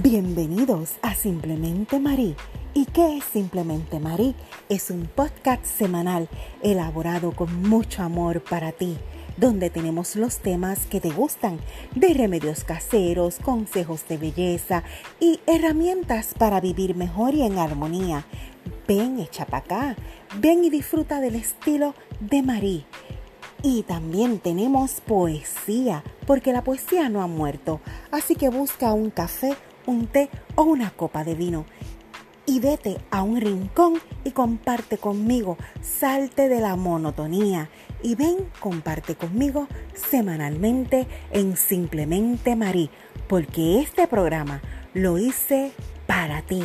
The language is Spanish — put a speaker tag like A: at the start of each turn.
A: Bienvenidos a Simplemente Marí. ¿Y qué es Simplemente Marí? Es un podcast semanal elaborado con mucho amor para ti, donde tenemos los temas que te gustan, de remedios caseros, consejos de belleza y herramientas para vivir mejor y en armonía. Ven, echa para acá, ven y disfruta del estilo de Marí. Y también tenemos poesía, porque la poesía no ha muerto. Así que busca un café un té o una copa de vino. Y vete a un rincón y comparte conmigo, salte de la monotonía y ven, comparte conmigo semanalmente en Simplemente Marí, porque este programa lo hice para ti.